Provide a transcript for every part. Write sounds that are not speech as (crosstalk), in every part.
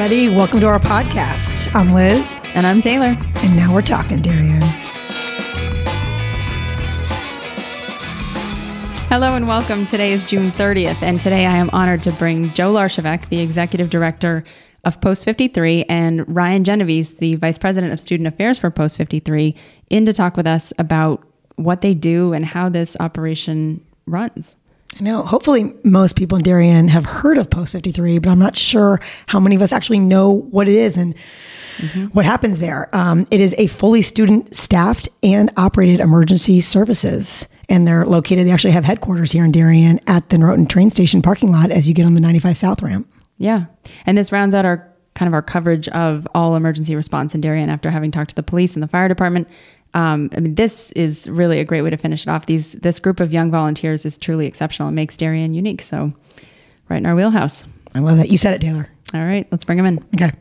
everybody. Welcome to our podcast. I'm Liz. And I'm Taylor. And now we're talking, Darien. Hello and welcome. Today is June 30th, and today I am honored to bring Joe Larcheveque, the executive director of Post 53, and Ryan Genovese, the vice president of student affairs for Post 53, in to talk with us about what they do and how this operation runs. I know. Hopefully, most people in Darien have heard of Post 53, but I'm not sure how many of us actually know what it is and mm-hmm. what happens there. Um, it is a fully student staffed and operated emergency services and they're located. They actually have headquarters here in Darien at the Noroton train station parking lot as you get on the 95 South ramp. Yeah, and this rounds out our kind of our coverage of all emergency response in Darien after having talked to the police and the fire department. Um, I mean, this is really a great way to finish it off. These this group of young volunteers is truly exceptional. It makes Darien unique. So, right in our wheelhouse. I love that. You said it, Taylor. All right, let's bring them in. Okay.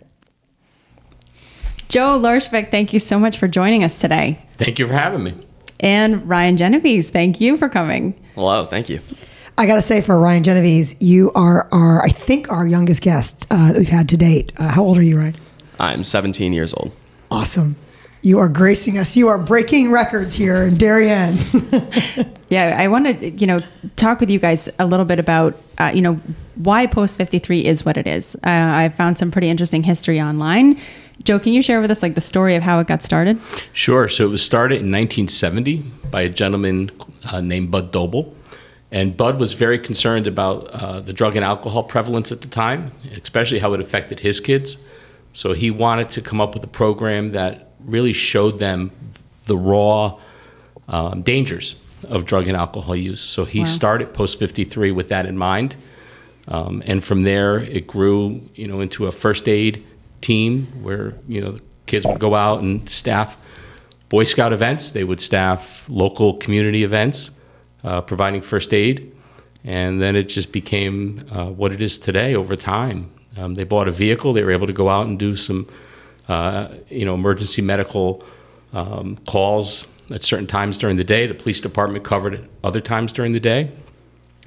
Joe Larcheveque, thank you so much for joining us today. Thank you for having me and Ryan Genovese. Thank you for coming. Hello, thank you. I got to say, for Ryan Genovese, you are our, I think, our youngest guest uh, that we've had to date. Uh, how old are you, Ryan? I'm 17 years old. Awesome. You are gracing us. You are breaking records here in Darien. (laughs) yeah, I want to, you know, talk with you guys a little bit about, uh, you know, why Post 53 is what it is. Uh, I found some pretty interesting history online Joe, can you share with us like the story of how it got started? Sure. So it was started in 1970 by a gentleman uh, named Bud Doble. And Bud was very concerned about uh, the drug and alcohol prevalence at the time, especially how it affected his kids. So he wanted to come up with a program that really showed them the raw um, dangers of drug and alcohol use. So he wow. started Post 53 with that in mind. Um, and from there, it grew, you know, into a first aid team where you know the kids would go out and staff Boy Scout events. They would staff local community events, uh, providing first aid, and then it just became uh, what it is today over time. Um, they bought a vehicle. They were able to go out and do some, uh, you know, emergency medical um, calls at certain times during the day. The police department covered it other times during the day.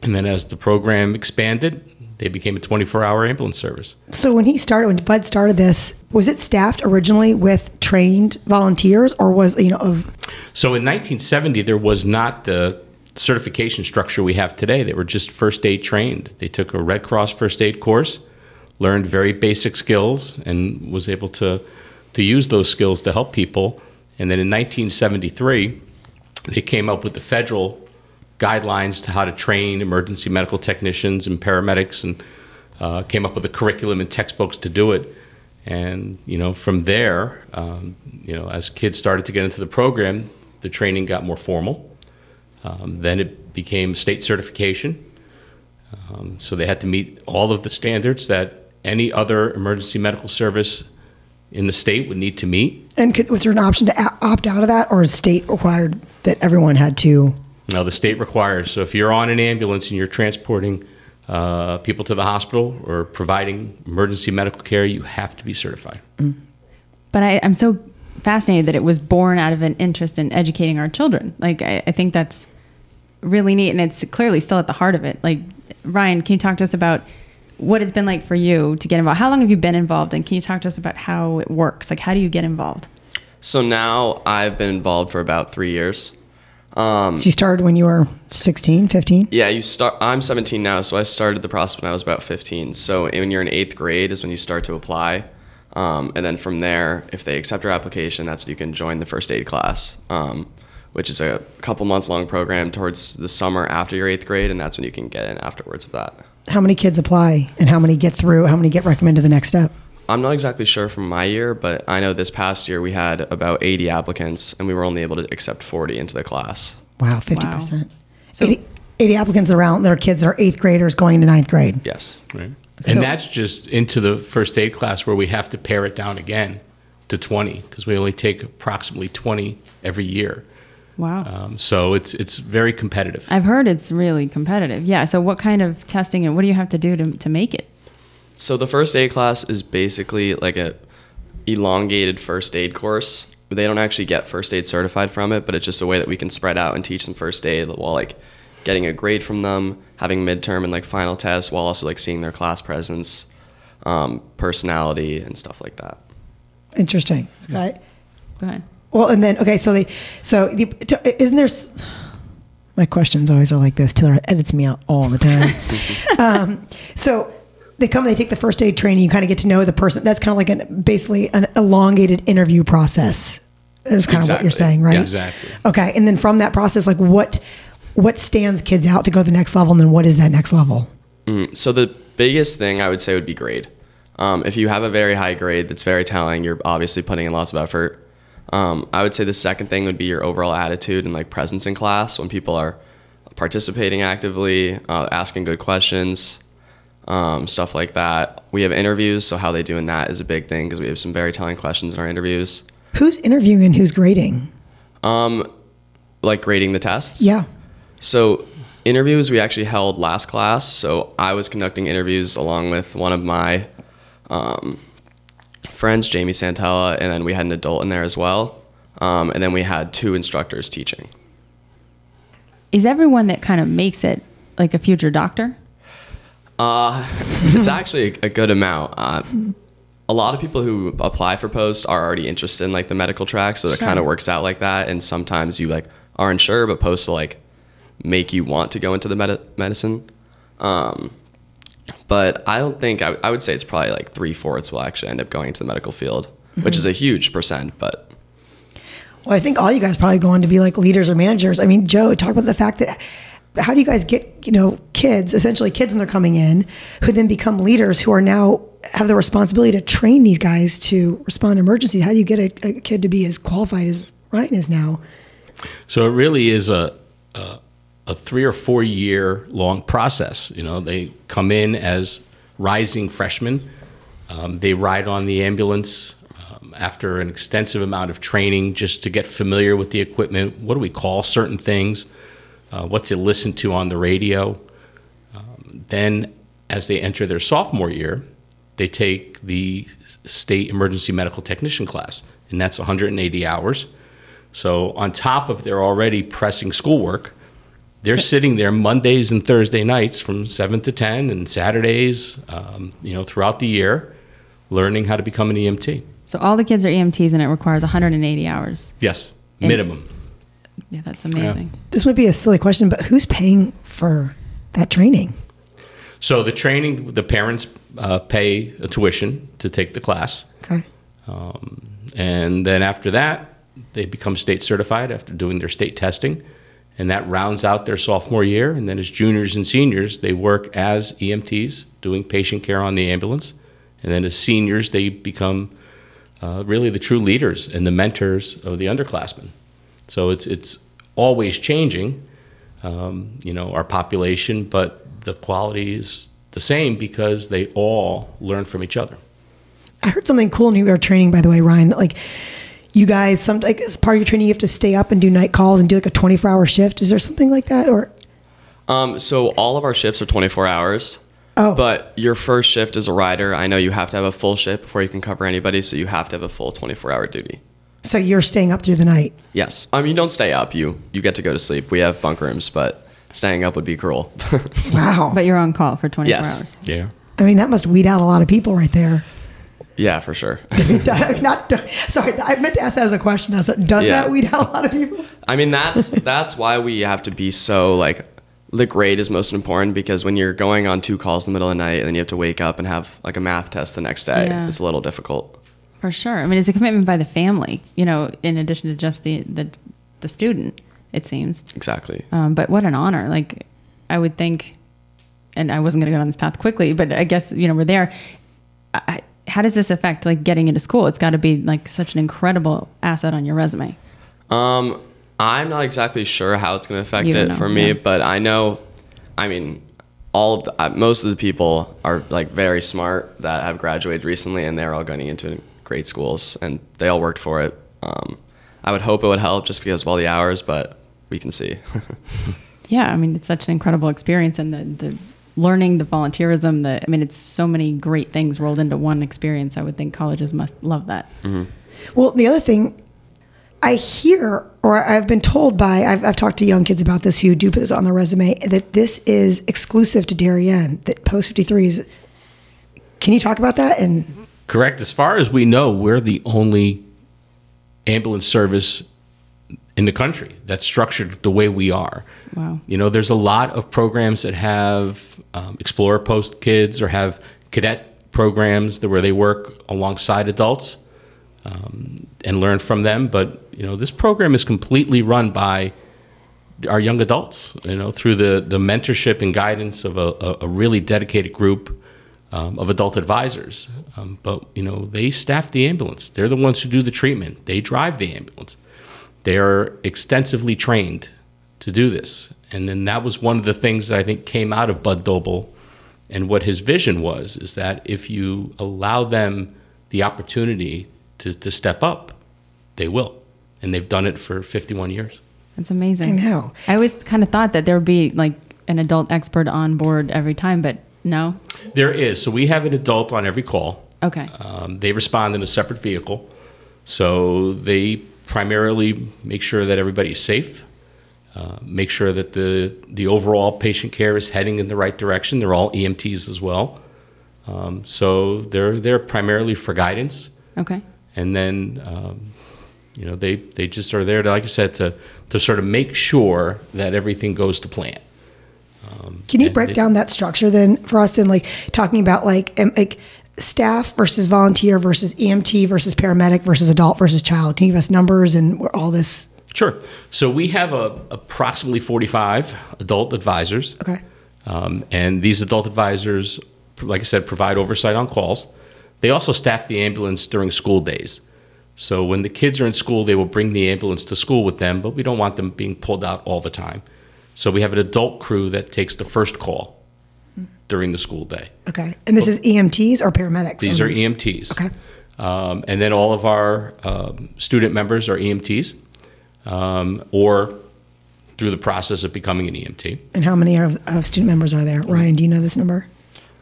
And then as the program expanded, they became a 24 hour ambulance service. So when he started, when Bud started this, was it staffed originally with trained volunteers or was, you know, of. So in 1970, there was not the certification structure we have today. They were just first aid trained. They took a Red Cross first aid course, learned very basic skills, and was able to, to use those skills to help people. And then in 1973, they came up with the federal guidelines to how to train emergency medical technicians and paramedics, and uh, came up with a curriculum and textbooks to do it. And you know, from there, um, you know, as kids started to get into the program, the training got more formal. Um, then it became state certification. Um, so they had to meet all of the standards that any other emergency medical service in the state would need to meet. And could, was there an option to opt out of that, or is state required that everyone had to No, the state requires, so if you're on an ambulance and you're transporting uh, people to the hospital or providing emergency medical care, you have to be certified. Mm. But I, am so fascinated that it was born out of an interest in educating our children. Like, I, I think that's really neat, and it's clearly still at the heart of it. Like, Ryan, can you talk to us about what it's been like for you to get involved? How long have you been involved, and can you talk to us about how it works? Like, how do you get involved? So now I've been involved for about three years. Um, so you started when you were 16, 15? Yeah, you start. I'm 17 now, so I started the process when I was about 15. So when you're in eighth grade is when you start to apply, um, and then from there, if they accept your application, that's when you can join the first aid class, um, which is a couple month long program towards the summer after your eighth grade, and that's when you can get in afterwards of that. How many kids apply, and how many get through? How many get recommended to the next step? I'm not exactly sure from my year, but I know this past year we had about 80 applicants and we were only able to accept 40 into the class. Wow, 50%. Wow. So 80, 80 applicants around that are kids that are eighth graders going to ninth grade. Yes. Right. And so, that's just into the first aid class where we have to pare it down again to 20 because we only take approximately 20 every year. Wow. Um, so it's it's very competitive. I've heard it's really competitive. Yeah. So what kind of testing and what do you have to do to, to make it? So the first aid class is basically like a elongated first aid course. They don't actually get first aid certified from it, but it's just a way that we can spread out and teach them first aid while like getting a grade from them, having midterm and like final tests, while also like seeing their class presence. um, personality, and stuff like that. Interesting. Okay. Go ahead. Well, and then okay, so they, so the, t- isn't there? s- My questions always are like this. Taylor edits me out all the time. (laughs) um, so they come, they take the first aid training. You kind of get to know the person. That's kind of like an basically an elongated interview process. Is kind of what you're saying, right? Yeah, exactly. Okay, and then from that process, like what what stands kids out to go to the next level, and then what is that next level? Mm, So the biggest thing I would say would be grade. Um, if you have a very high grade, that's very telling. You're obviously putting in lots of effort. Um, I would say the second thing would be your overall attitude and like presence in class when people are participating actively, uh, asking good questions, um, stuff like that. We have interviews, so how they do in that is a big thing because we have some very telling questions in our interviews. Who's interviewing and who's grading? Um, like grading the tests. Yeah. So interviews we actually held last class. So I was conducting interviews along with one of my um, friends, Jamie Santella, and then we had an adult in there as well. Um, and then we had two instructors teaching. Is everyone that kind of makes it like a future doctor? Uh, (laughs) it's actually a, a good amount. Uh, a lot of people who apply for post are already interested in like the medical track, so it kind of works out like that. And sometimes you like aren't sure, but post will like make you want to go into the medi- medicine. Um, but I don't think I, I would say it's probably like three fourths will actually end up going into the medical field, which is a huge percent. But Well, I think all you guys probably go on to be like leaders or managers. I mean, Joe, talk about the fact that how do you guys get, you know, kids, essentially kids, when they're coming in who then become leaders who are now have the responsibility to train these guys to respond to emergencies. How do you get a, a kid to be as qualified as Ryan is now? So it really is a, a a three or four year long process. You know, they come in as rising freshmen. Um, they ride on the ambulance um, after an extensive amount of training just to get familiar with the equipment. What do we call certain things? Uh, what's it listened to on the radio? Um, then, as they enter their sophomore year, they take the state emergency medical technician class, and that's 180 hours. So, on top of their already pressing schoolwork, they're sitting there Mondays and Thursday nights from 7 to 10 and Saturdays, um, you know, throughout the year, learning how to become an EMT. So all the kids are EMTs and it requires 180 hours. Yes, And- minimum. Yeah, that's amazing. This might be a silly question, but who's paying for that training? So, the training, the parents uh, pay a tuition to take the class. Okay. And then after that, they become state certified after doing their state testing. And that rounds out their sophomore year. And then as juniors and seniors, they work as EMTs doing patient care on the ambulance. And then as seniors, they become uh, really the true leaders and the mentors of the underclassmen. So it's, it's always changing, um, you know, our population, but the quality is the same because they all learn from each other. I heard something cool in your training, by the way, Ryan. That like you guys, some like as part of your training, you have to stay up and do night calls and do like a twenty four hour shift. Is there something like that, or Um, so all of our shifts are 24 hours. Oh. But your first shift as a rider, I know you have to have a full shift before you can cover anybody, so you have to have a full 24 hour duty. so you're staying up through the night? Yes. I mean, you don't stay up. You you get to go to sleep. We have bunk rooms, but staying up would be cruel. (laughs) Wow. But you're on call for 24 Yes. hours. Yeah. I mean, that must weed out a lot of people right there. Yeah, for sure. (laughs) Not sorry, I meant to ask that as a question. Does Yeah. that weed out a lot of people? I mean, that's (laughs) that's why we have to be so like the grade is most important because when you're going on two calls in the middle of the night and then you have to wake up and have like a math test the next day, Yeah. it's a little difficult. For sure. I mean, it's a commitment by the family, you know, in addition to just the, the, the student, it seems. Exactly. Um, but what an honor. Like, I would think, and I wasn't going to go down this path quickly, but I guess, you know, we're there. I- how does this affect like getting into school? It's got to be like such an incredible asset on your resume. Um, I'm not exactly sure how it's going to affect You it know, for me, yeah. but I know, I mean, all of the, uh, most of the people are like very smart that have graduated recently, and they're all going into great schools, and they all worked for it. Um, I would hope it would help just because of all the hours, but we can see. (laughs) Yeah, I mean, it's such an incredible experience, and the, the learning, the volunteerism that I mean, it's so many great things rolled into one experience. I would think colleges must love that. Mm-hmm. Well, the other thing I hear, or I've been told by, I've, I've talked to young kids about this who do put this on their resume, that this is exclusive to Darien, that Post 53 is Can you talk about that? And Correct. As far as we know, we're the only ambulance service in the country that's structured the way we are. Wow. You know, there's a lot of programs that have um, Explorer Post kids or have cadet programs that where they work alongside adults um, and learn from them. But you know, this program is completely run by our young adults. You know, through the the mentorship and guidance of a, a, a really dedicated group um, of adult advisors. Um, but you know, they staff the ambulance. They're the ones who do the treatment. They drive the ambulance. They are extensively trained to do this. And then that was one of the things that I think came out of Bud Doble and what his vision was is that if you allow them the opportunity to, to step up, they will. And they've done it for 51 years. That's amazing. I know. I always kind of thought that there would be like an adult expert on board every time, but no. There is. So we have an adult on every call. Okay. Um, they respond in a separate vehicle. So they primarily make sure that everybody is safe, uh, make sure that the, the overall patient care is heading in the right direction. They're all EMTs as well. Um, so they're, they're primarily for guidance. Okay. And then, um, you know, they, they just are there to, like I said, to, to sort of make sure that everything goes to plan. can you break they- down that structure then for us? Then, like talking about like um, like staff versus volunteer versus EMT versus paramedic versus adult versus child. Can you give us numbers and where all this? Sure. So we have a, approximately 45 adult advisors. Okay. Um, and these adult advisors, like I said, provide oversight on calls. They also staff the ambulance during school days. So when the kids are in school, they will bring the ambulance to school with them, but we don't want them being pulled out all the time. So we have an adult crew that takes the first call during the school day. Okay. And this is EMTs or paramedics? These are EMTs. Okay. Um, and then all of our um, student members are EMTs um, or through the process of becoming an EMT. And how many of, of student members are there? Ryan, do you know this number?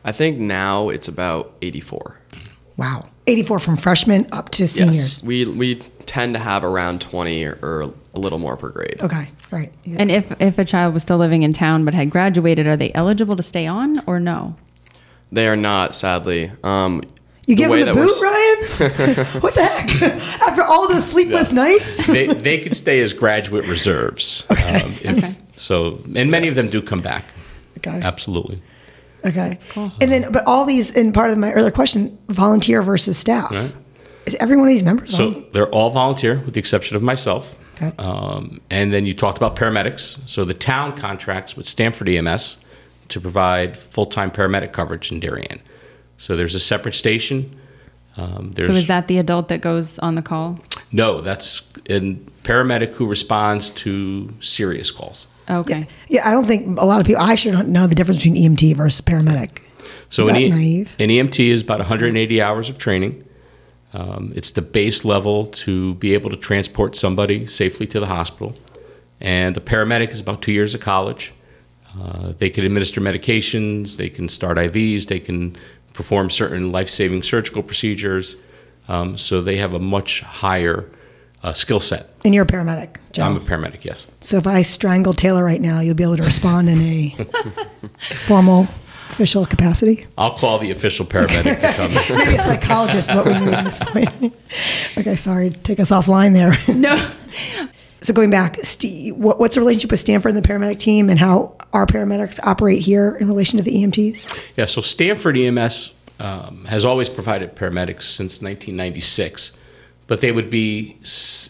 I think now it's about 84. Wow. 84 from freshmen up to seniors. Yes, we we tend to have around 20 or, or a little more per grade. Okay. Right. Yeah. And if if a child was still living in town but had graduated, are they eligible to stay on or no? They are not, sadly. Um, you give way him the that we're boot, Ryan? (laughs) what the heck? (laughs) After all the sleepless nights? (laughs) They, they could stay as graduate reserves. Okay. Um, if- Okay. So, and many of them do come back. Okay. Absolutely. Okay. cool. And then, but all these, and part of my earlier question, volunteer versus staff. Right. Is every one of these members? So volunteer? they're all volunteer, with the exception of myself. Okay. Um, and then you talked about paramedics. So the town contracts with Stamford EMS to provide full-time paramedic coverage in Darien. So there's a separate station. Um, there's So is that the adult that goes on the call? no? That's a paramedic who responds to serious calls. Okay. yeah, I don't think a lot of people, I actually don't know the difference between EMT versus paramedic. So Is an, that E- naive? an EMT is about 180 hours of training. Um, it's the base level to be able to transport somebody safely to the hospital. And the paramedic is about two years of college. Uh, they can administer medications, they can start IVs, they can perform certain life saving surgical procedures. Um, so they have a much higher uh, skill set. And you're a paramedic, Joe. I'm a paramedic, yes. so if I strangle Taylor right now, you'll be able to respond in a (laughs) formal, official capacity. I'll call the official paramedic to come. (laughs) Maybe a psychologist is what we need at this (laughs) point. okay, sorry, take us offline there. No. So going back, Steve, what, what's the relationship with Stamford and the paramedic team, and how our paramedics operate here in relation to the EMTs? Yeah, so Stamford EMS um, has always provided paramedics since 1996, but they would be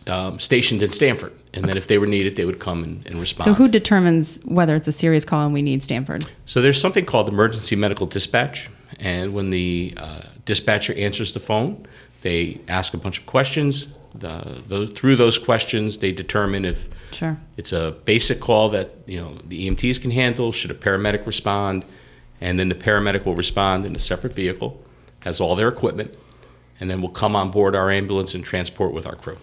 um, stationed in Stamford, and then if they were needed, they would come and, and respond. So who determines whether it's a serious call and we need Stamford? So there's something called emergency medical dispatch, and when the uh, dispatcher answers the phone, they ask a bunch of questions. The, those, through those questions, they determine if Sure. it's a basic call that you know the EMTs can handle. Should a paramedic respond, and then the paramedic will respond in a separate vehicle, has all their equipment, and then will come on board our ambulance and transport with our crew.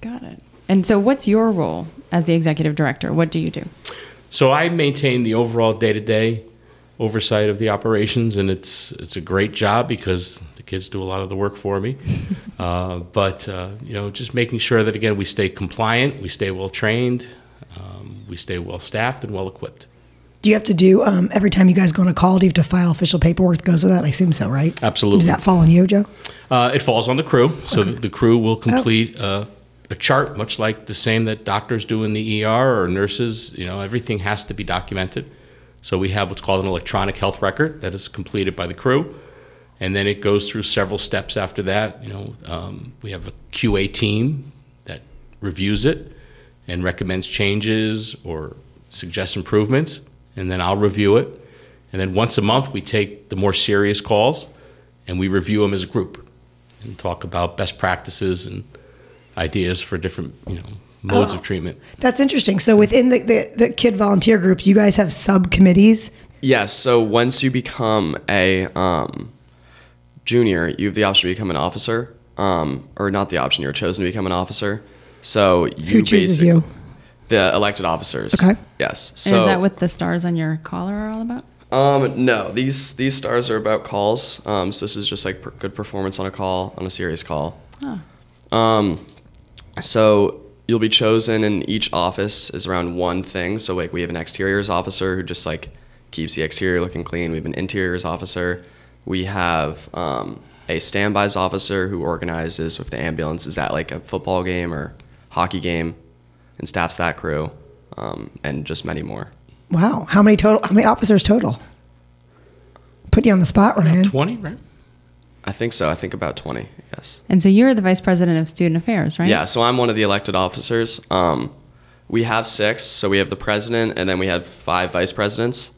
Got it. And so what's your role as the executive director? What do you do? So I maintain the overall day-to-day oversight of the operations, and it's it's a great job because the kids do a lot of the work for me. (laughs) uh, but uh, you know, just making sure that again we stay compliant, we stay well trained, um, we stay well staffed and well equipped. Do you have to do um, every time you guys go on a call? Do you have to file official paperwork that goes with that? I assume so, right? Absolutely. Does that fall on you, Joe? Uh, it falls on the crew, so the, the crew will complete uh, a chart, much like the same that doctors do in the ER or nurses. You know, everything has to be documented. So we have what's called an electronic health record that is completed by the crew, and then it goes through several steps after that. You know, um, we have a QA team that reviews it and recommends changes or suggests improvements, and then I'll review it. And then once a month, we take the more serious calls and we review them as a group and talk about best practices and ideas for different, you know, modes of treatment. That's interesting. So within the, the, the kid volunteer groups, you guys have subcommittees. Yes. So once you become a um, junior, you have the option to become an officer, um, or not the option. You're chosen to become an officer. So you Who chooses you? The elected officers. Okay. Yes. And So is that what the stars on your collar are all about? Um, no, these these stars are about calls. Um, so this is just like per- good performance on a call, on a serious call. Oh. Um, so you'll be chosen, and each office is around one thing. So like we have an exteriors officer who just like keeps the exterior looking clean. We have an interiors officer. We have um, a standbys officer who organizes if the ambulance is at like a football game or hockey game, and staffs that crew, um, and just many more. Wow. How many total? How many officers total? Put you on the spot, Ryan. 20, right? I think so. I think about 20, yes. And so you're the vice president of student affairs, right? Yeah, so I'm one of the elected officers. Um, we have six, so we have the president, and then we have five vice presidents.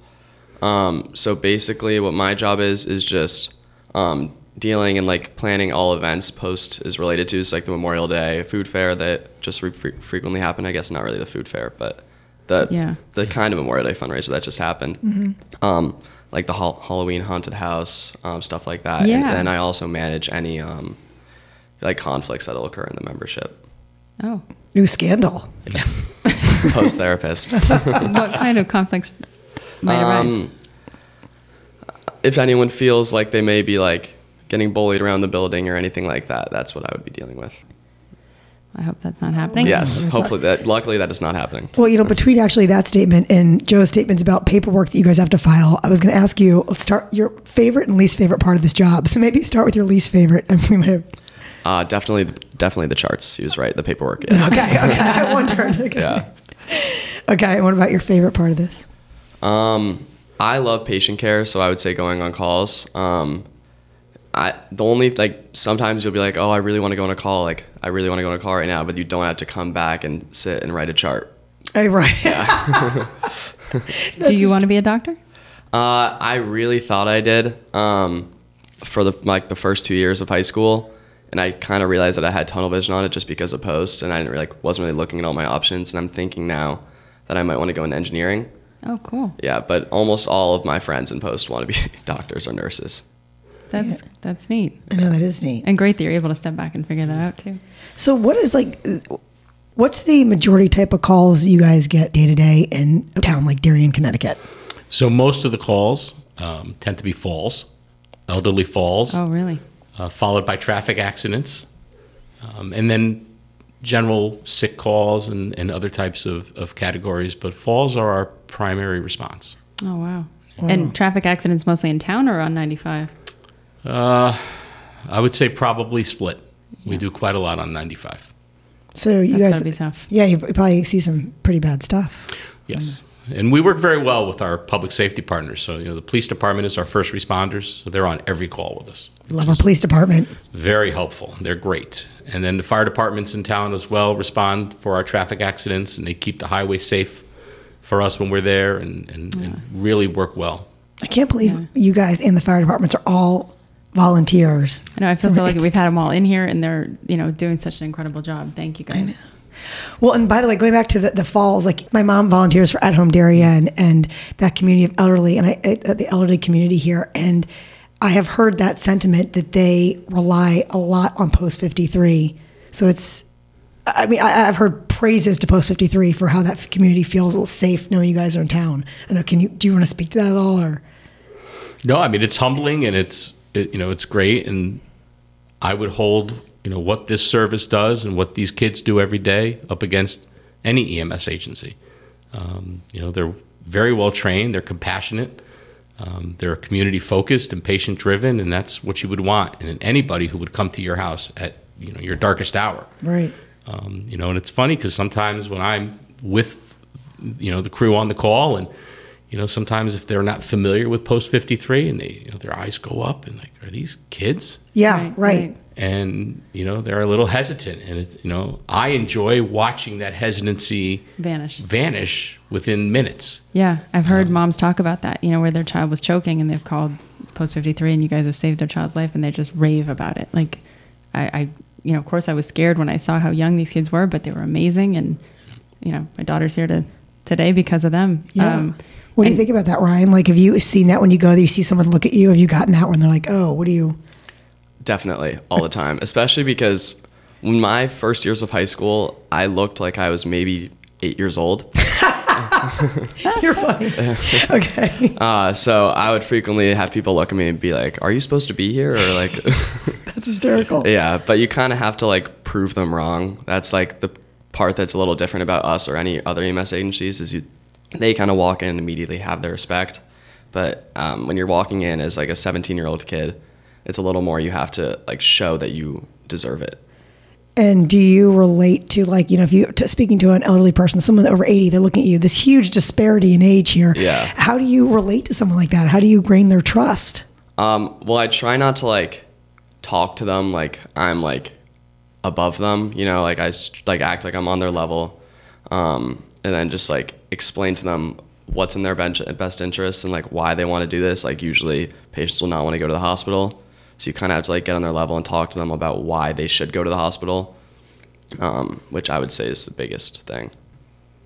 Um, so basically, what my job is is just um, dealing and like planning all events post is related to, so like the Memorial Day food fair that just re- frequently happen. I guess not really the food fair, but the Yeah. the kind of Memorial Day fundraiser that just happened. Um, like the hall- Halloween haunted house, um, stuff like that. And then I also manage any um, like conflicts that'll occur in the membership. Oh. New scandal. Yes. (laughs) Post therapist. (laughs) what kind of conflicts might arise? Um, if anyone feels like they may be like getting bullied around the building or anything like that, that's what I would be dealing with. I hope that's not happening. Yes, that's hopefully that. Luckily, that is not happening. Well, you know, between actually that statement and Joe's statements about paperwork that you guys have to file, I was going to ask you, let's start your favorite and least favorite part of this job. So maybe start with your least favorite. And we might have, Uh, definitely, definitely the charts. He was right. The paperwork is. okay, okay. I wondered. Okay. (laughs) Yeah. Okay. And what about your favorite part of this? Um, I love patient care, so I would say going on calls. Um, I the only like sometimes you'll be like, oh, I really want to go on a call. Like I really want to go on a call right now, but you don't have to come back and sit and write a chart. Oh, right. (laughs) (laughs) Do you want to be a doctor? Uh, I really thought I did um, for the like the first two years of high school, and I kind of realized that I had tunnel vision on it just because of post, and I didn't really, like wasn't really looking at all my options. And I'm thinking now that I might want to go into engineering. Oh, cool. Yeah, but almost all of my friends in post want to be (laughs) doctors or nurses. That's that's neat I know that is neat. and great that you're able to step back and figure that out too. So, what is like, what's the majority type of calls you guys get day to day in a town like Darien, Connecticut? So most of the calls um, tend to be falls, elderly falls, Oh, really? uh, followed by traffic accidents, um, and then general sick calls and, and other types of, of categories. But falls are our primary response. Oh, wow. And traffic accidents mostly in town or on 95? Uh, I would say probably split. We do quite a lot on 95. So you That's guys, gotta be tough. yeah, you probably see some pretty bad stuff. Yes. And we work very well with our public safety partners. So, you know, the police department is our first responders. So they're on every call with us. Love our police department. Very helpful. They're great. And then the fire departments in town as well respond for our traffic accidents and they keep the highway safe for us when we're there and, and, and really work well. I can't believe you guys in the fire departments are all volunteers. I know. I feel so lucky we've had them all in here and they're, you know, doing such an incredible job. Thank you guys. Well, and by the way, going back to the, the falls, like my mom volunteers for At Home Darien and and that community of elderly and I, uh, the elderly community here. And I have heard that sentiment that they rely a lot on Post 53. So it's, I mean, I, I've heard praises to Post 53 for how that community feels safe knowing you guys are in town. I know, can you, do you want to speak to that at all or? No, I mean, it's humbling and it's, it, you know, it's great. And I would hold, you know, what this service does and what these kids do every day up against any EMS agency. Um, you know, they're very well trained. They're compassionate. Um, they're community focused and patient driven, and that's what you would want in anybody who would come to your house at you know your darkest hour. Right. Um, you know, and it's funny because sometimes when I'm with you know the crew on the call, and you know sometimes if they're not familiar with Post 53, and they you know, their eyes go up and like, are these kids? Yeah. Right. right. And you know they're a little hesitant and it, you know i enjoy watching that hesitancy Vanish. vanish within minutes Yeah, I've heard um, moms talk about that. You know, where their child was choking and they've called Post 53 and you guys have saved their child's life and they just rave about it. Like, I, I, you know, of course I was scared when I saw how young these kids were, but they were amazing. And, you know, my daughter's here to today because of them. Yeah. Um, what do you think about that, Ryan? Like, have you seen that when you go there, you see someone look at you? Have you gotten that when they're like, oh, what do you? Definitely, all the time. Especially because when my first years of high school, I looked like I was maybe eight years old. (laughs) You're funny. okay. Uh, so I would frequently have people look at me and be like, "Are you supposed to be here?" Or like, (laughs) (laughs) That's hysterical. yeah. But you kind of have to like prove them wrong. That's like the part that's a little different about us or any other EMS agencies is you they kind of walk in and immediately have their respect. But um, when you're walking in as like a 17 year old kid, it's a little more. You have to like show that you deserve it. And do you relate to like you know if you to speaking to an elderly person, someone over eighty, they're looking at you. This huge disparity in age here. Yeah. How do you relate to someone like that? How do you gain their trust? Um, well, I try not to like talk to them like I'm like above them, you know, like I like act like I'm on their level, um, and then just like explain to them what's in their best interest and like why they want to do this. Like usually patients will not want to go to the hospital, so you kind of have to like get on their level and talk to them about why they should go to the hospital, um, which I would say is the biggest thing.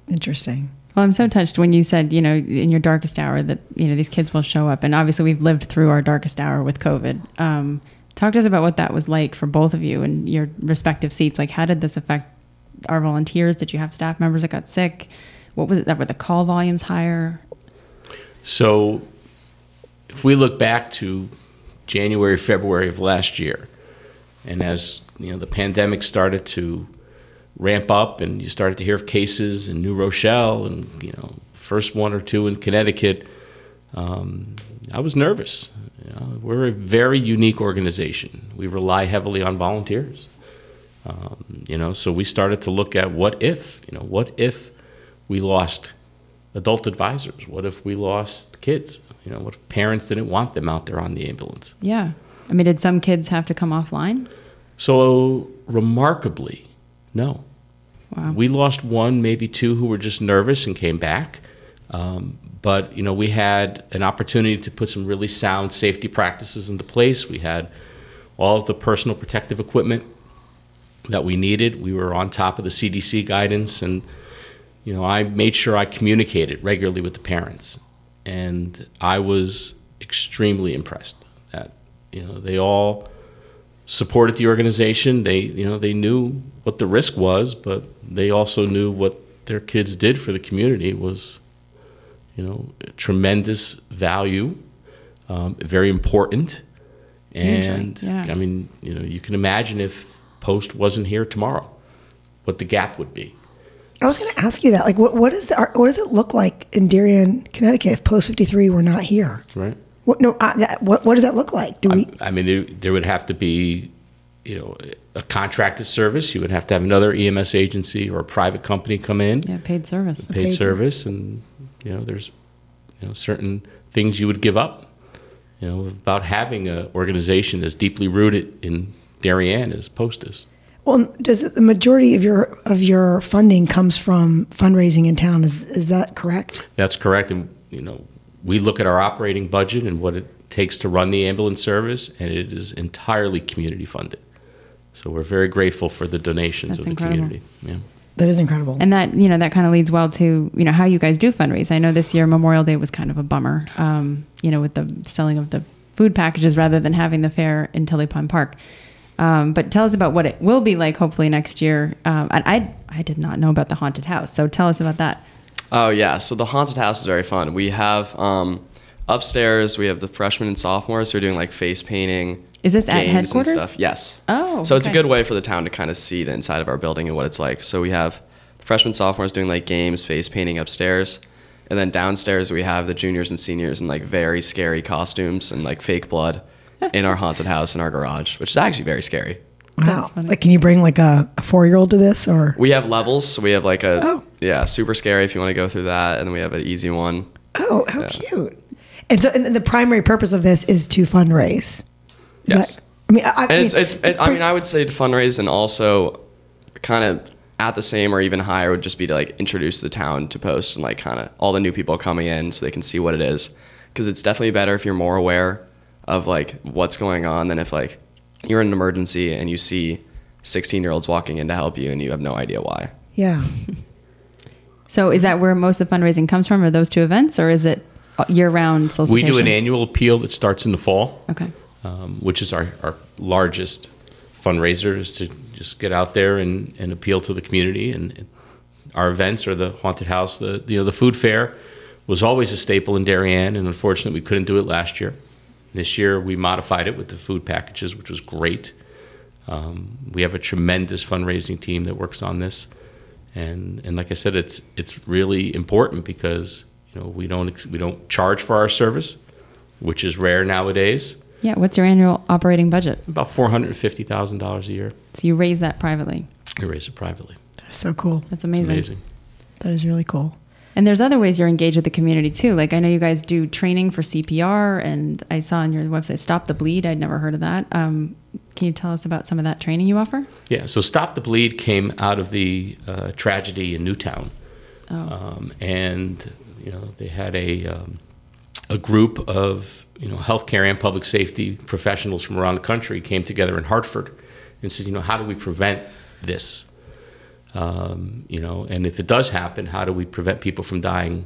Interesting. Well, I'm so touched when you said, you know, in your darkest hour that, you know, these kids will show up. And obviously, we've lived through our darkest hour with COVID. Um, talk to us about what that was like for both of you and your respective seats. Like, how did this affect our volunteers? Did you have staff members that got sick? What was it that were the call volumes higher? So, if we look back to January, February of last year, and as you know, the pandemic started to ramp up, and you started to hear of cases in New Rochelle, and you know, first one or two in Connecticut, um, I was nervous. You know, we're a very unique organization. We rely heavily on volunteers. Um, you know, so we started to look at what if, you know, what if we lost adult advisors? What if we lost kids? You know, what if parents didn't want them out there on the ambulance? Yeah. I mean, did some kids have to come offline? So remarkably, no. Wow. We lost one, maybe two, who were just nervous and came back. Um, but you know, we had an opportunity to put some really sound safety practices into place. We had all of the personal protective equipment that we needed. We were on top of the CDC guidance, and you know, I made sure I communicated regularly with the parents, and I was extremely impressed that you know they all supported the organization. They, you know, they knew what the risk was, but they also knew what their kids did for the community was, you know, tremendous value, um, very important. And yeah. I mean, you know, you can imagine if Post wasn't here tomorrow, what the gap would be. I was going to ask you that. Like, what what is the, what does it look like in Darien, Connecticut, if Post fifty three were not here? Right. What no? Uh, that, what what does that look like? Do we? I mean, there, there would have to be, you know, a contracted service. You would have to have another EMS agency or a private company come in. Yeah, paid service. paid paid service, and you know, there's you know certain things you would give up. You know, about having an organization as deeply rooted in Darien as Post is. Well, does it, the majority of your of your funding comes from fundraising in town? Is is that correct? That's correct, and you know, we look at our operating budget and what it takes to run the ambulance service, and it is entirely community funded. So we're very grateful for the donations That's of the incredible. community. Yeah. That is incredible. And that you know that kind of leads well to you know how you guys do fundraise. I know this year Memorial Day was kind of a bummer, um, you know, with the selling of the food packages rather than having the fair in Tilley Pond Park. Um, but tell us about what it will be like hopefully next year. Um, and I I did not know about the haunted house, so tell us about that. Oh yeah, so the haunted house is very fun. We have um, upstairs. We have the freshmen and sophomores who are doing like face painting. Is this at headquarters? And stuff. Yes. Oh, So it's a good way for the town to kind of see the inside of our building and what it's like. So we have the freshmen, sophomores doing like games, face painting upstairs, And then downstairs we have the juniors and seniors in like very scary costumes and like fake blood in our haunted house in our garage, which is actually very scary. Wow. Like, can you bring like a, a four year old to this or? We have levels. So we have like a Oh. yeah, super scary if you want to go through that, and then we have an easy one. Oh, how cute. And so, and the primary purpose of this is to fundraise. Is Yes. that- I mean, I, I mean, it's it's it, I mean I would say to fundraise and also kind of at the same or even higher would just be to like introduce the town to post and like kind of all the new people coming in so they can see what it is because it's definitely better if you're more aware of like what's going on than if like you're in an emergency and you see 16 year olds walking in to help you and you have no idea why. yeah. (laughs) So is that where most of the fundraising comes from? Are those two events, or is it year-round solicitation? We do an annual appeal that starts in the fall. Okay. um, which is our, our largest fundraiser, is to just get out there and, and appeal to the community. And, and our events are the haunted house, the you know the food fair was always a staple in Darien, and unfortunately we couldn't do it last year. This year we modified it with the food packages, which was great. Um, we have a tremendous fundraising team that works on this, and and like I said, it's it's really important because you know we don't ex- we don't charge for our service, which is rare nowadays Yeah. What's your annual operating budget? about four hundred and fifty thousand dollars a year. So you raise that privately. We raise it privately. That's so cool. That's It's amazing. amazing. That is really cool. And there's other ways you're engaged with the community too. Like I know you guys do training for CPR, and I saw on your website "Stop the Bleed." I'd never heard of that. Um, can you tell us about some of that training you offer? Yeah. So Stop the Bleed came out of the uh, tragedy in Newtown, Oh, um, and you know they had a um, a group of you know healthcare and public safety professionals from around the country came together in Hartford and said, you know, how do we prevent this? Um, you know, and if it does happen, how do we prevent people from dying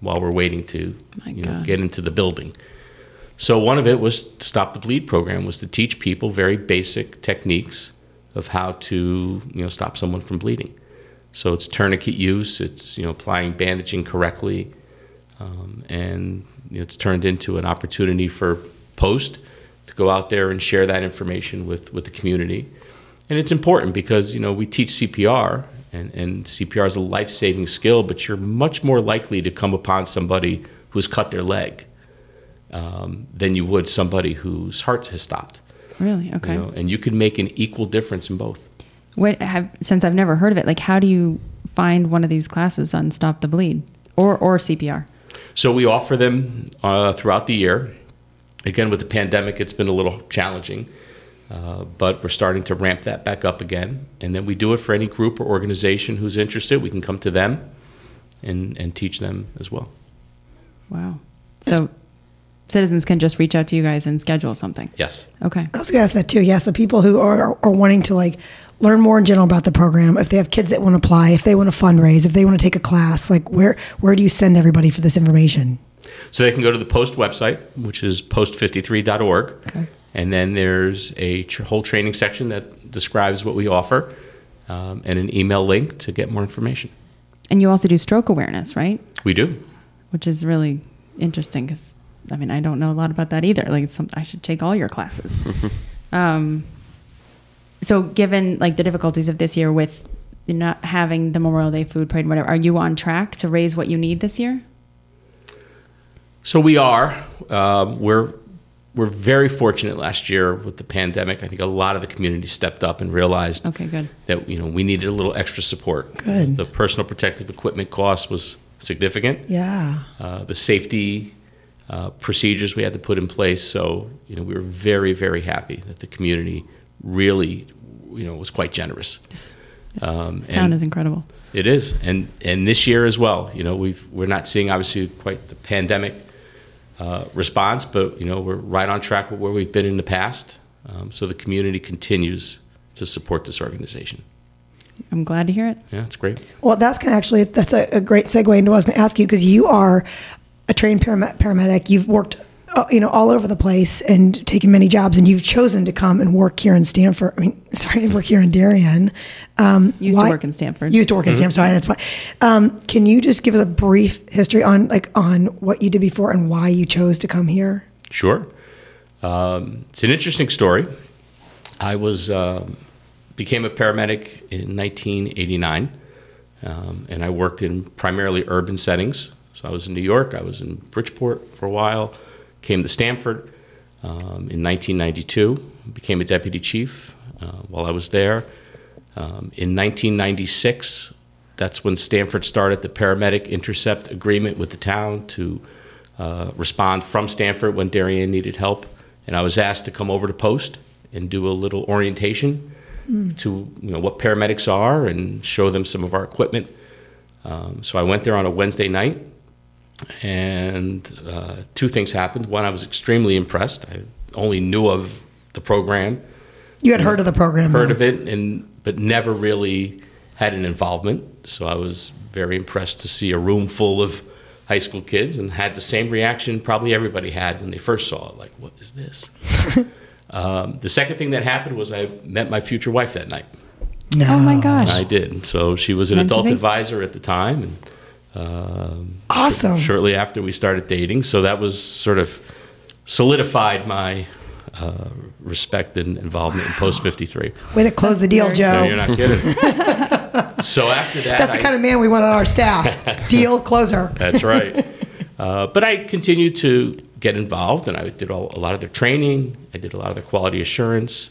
while we're waiting to you know get into the building? So one of it was Stop the Bleed program was to teach people very basic techniques of how to you know stop someone from bleeding. So it's tourniquet use, it's you know applying bandaging correctly, um, and it's turned into an opportunity for Post to go out there and share that information with with the community. And it's important because you know we teach CPR, and, and CPR is a life saving skill, but you're much more likely to come upon somebody who's cut their leg um, than you would somebody whose heart has stopped. really? Okay. You know, and you can make an equal difference in both. What have since I've never heard of it? Like, how do you find one of these classes on Stop the Bleed or or CPR? So we offer them uh, throughout the year. Again, with the pandemic, it's been a little challenging, uh, but we're starting to ramp that back up again. And then we do it for any group or organization who's interested. We can come to them and, and teach them as well. Wow. So citizens can just reach out to you guys and schedule something. Yes. Okay. I was going to ask that too. Yeah. So people who are, are wanting to like learn more in general about the program, if they have kids that want to apply, if they want to fundraise, if they want to take a class, like where, where do you send everybody for this information? So they can go to the Post website, which is post53.org. Okay. And then there's a tr- whole training section that describes what we offer um, and an email link to get more information. And you also do stroke awareness, right? We do. Which is really interesting because I mean I don't know a lot about that either. Like some, I should take all your classes. (laughs) um, so given like the difficulties of this year with not having the Memorial Day food parade, whatever, are you on track to raise what you need this year? So we are. Um, we're we're very fortunate last year with the pandemic. I think a lot of the community stepped up and realized Okay, good. that you know we needed a little extra support. Good. The personal protective equipment cost was significant. Yeah. Uh, the safety uh, procedures we had to put in place. So you know we were very very happy that the community really you know was quite generous. Um, This town is incredible. it is, and and this year as well. You know, we've we're not seeing obviously quite the pandemic uh, response, but you know we're right on track with where we've been in the past. Um, so the community continues to support this organization. I'm glad to hear it. Yeah, it's great. Well, that's kind of actually, that's a, a great segue into what I was going to ask you because you are a trained param- paramedic. You've worked, you know, all over the place and taken many jobs, and you've chosen to come and work here in Stamford. I mean, (laughs) sorry, work here in Darien. Um, Used to work in Stamford. Used to work in Stamford. Sorry, that's why. Um, can you just give us a brief history on like on what you did before and why you chose to come here? Sure. Um, it's an interesting story. I was um, became a paramedic in 1989, um, and I worked in primarily urban settings So I was in New York, I was in Bridgeport for a while, came to Stamford um, in 1992, became a deputy chief uh, while I was there. Um, in 1996, that's when Stamford started the paramedic intercept agreement with the town to uh, respond from Stamford when Darien needed help. And I was asked to come over to Post and do a little orientation to you know what paramedics are and show them some of our equipment. Um, so I went there on a Wednesday night, and uh, two things happened. One, I was extremely impressed. I only knew of the program, You had heard of the program. heard though. of it, and but never really had an involvement. So I was very impressed to see a room full of high school kids, and had the same reaction probably everybody had when they first saw it. Like, what is this? (laughs) um, the second thing that happened was I met my future wife that night. No. Oh my gosh. I did. So she was an Meant adult advisor at the time, and um, Awesome. shortly after we started dating. So that was sort of solidified my uh, respect and involvement in Post 53. Way to close the deal, Joe. No, you're not kidding. (laughs) so after that, That's the I- kind of man we want on our staff. (laughs) deal closer. That's right. Uh, but I continued to get involved, and I did all, a lot of their training. I did a lot of their quality assurance.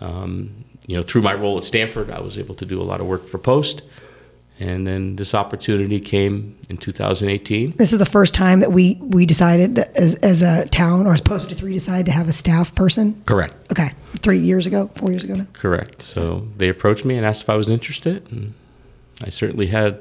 Um, you know, through my role at Stamford, I was able to do a lot of work for Post. And then this opportunity came in 2018. This is the first time that we we decided as, as a town or as Post 3 decided to have a staff person. Correct. Okay, three years ago, four years ago now. Correct. So they approached me and asked if I was interested, and I certainly had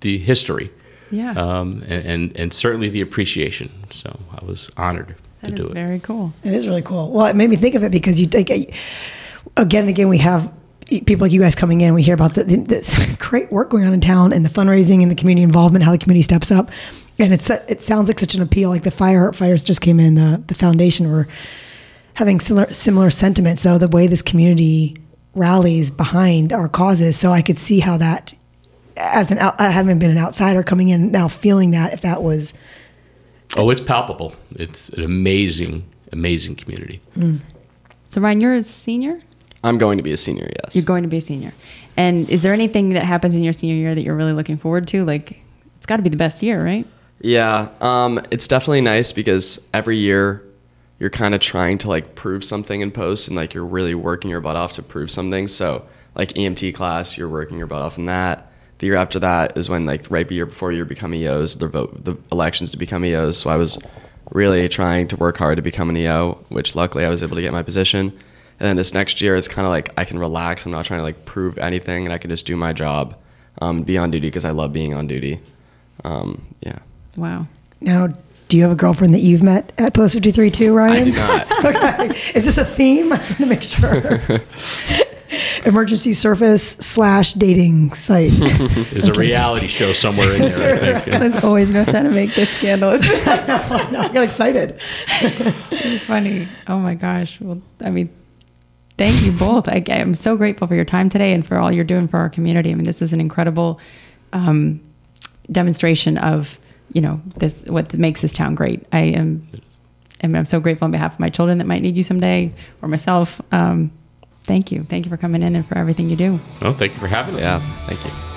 the history Yeah. um, and, and and certainly the appreciation. So I was honored that to do it. Very cool. It is really cool. Well, it made me think of it because you take again and again we have people like you guys coming in. We hear about the, the, this (laughs) great work going on in town and the fundraising and the community involvement, how the community steps up, and it's it sounds like such an appeal. Like the fire fires just came in, the the foundation were having similar similar sentiments. So the way this community rallies behind our causes, so I could see how that. As an I haven't been an outsider coming in now, feeling that if that was Oh, it's palpable. It's an amazing, amazing community. Mm. So Ryan, you're a senior. I'm going to be a senior, yes. You're going to be a senior. And is there anything that happens in your senior year that you're really looking forward to? Like, it's got to be the best year, right? Yeah, um, it's definitely nice because every year you're kind of trying to like prove something in post and like you're really working your butt off to prove something. So like EMT class, you're working your butt off in that. The year after that is when like right the year before you become EOs, the vote the elections to become EOs. So I was really trying to work hard to become an EO, which luckily I was able to get my position. And then this next year, it's kind of like I can relax. I'm not trying to like prove anything, and I can just do my job, um, be on duty because I love being on duty. Um, yeah. Wow. now. Do you have a girlfriend that you've met at Post 53 too, Ryan? I do not. (laughs) okay. Is this a theme? I just want to make sure. (laughs) Emergency service slash dating site. (laughs) There's a reality show somewhere in there, I think. Liz always knows how to make this scandalous. I got excited. Too funny. Oh my gosh. Well, I mean, thank you both. I, I'm so grateful for your time today and for all you're doing for our community. I mean, this is an incredible um, demonstration of you know this what makes this town great. I am. I mean, I'm so grateful on behalf of my children that might need you someday, or myself. Um, thank you, thank you for coming in and for everything you do. Well, thank you for having us. Yeah, thank you.